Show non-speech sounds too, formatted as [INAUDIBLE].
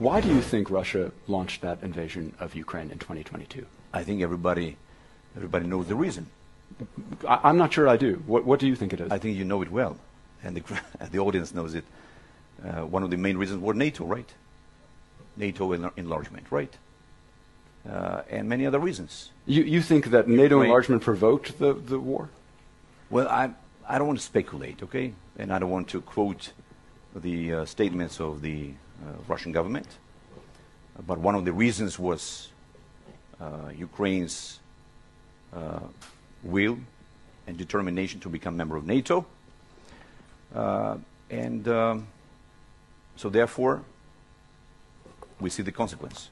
Why do you think Russia launched that invasion of Ukraine in 2022? I think everybody, everybody knows the reason. I, am not sure I do. What, what do you think it is? I think you know it well, and the, [LAUGHS] the audience knows it. Uh, one of the main reasons was NATO, right? NATO enlargement, right? Uh, and many other reasons. You, you think that NATO enlargement provoked the, the war? Well, I, I don't want to speculate, okay? And I don't want to quote the uh, statements of the Russian government. But one of the reasons was uh, Ukraine's uh, will and determination to become member of NATO. Uh, and um, so therefore, we see the consequence.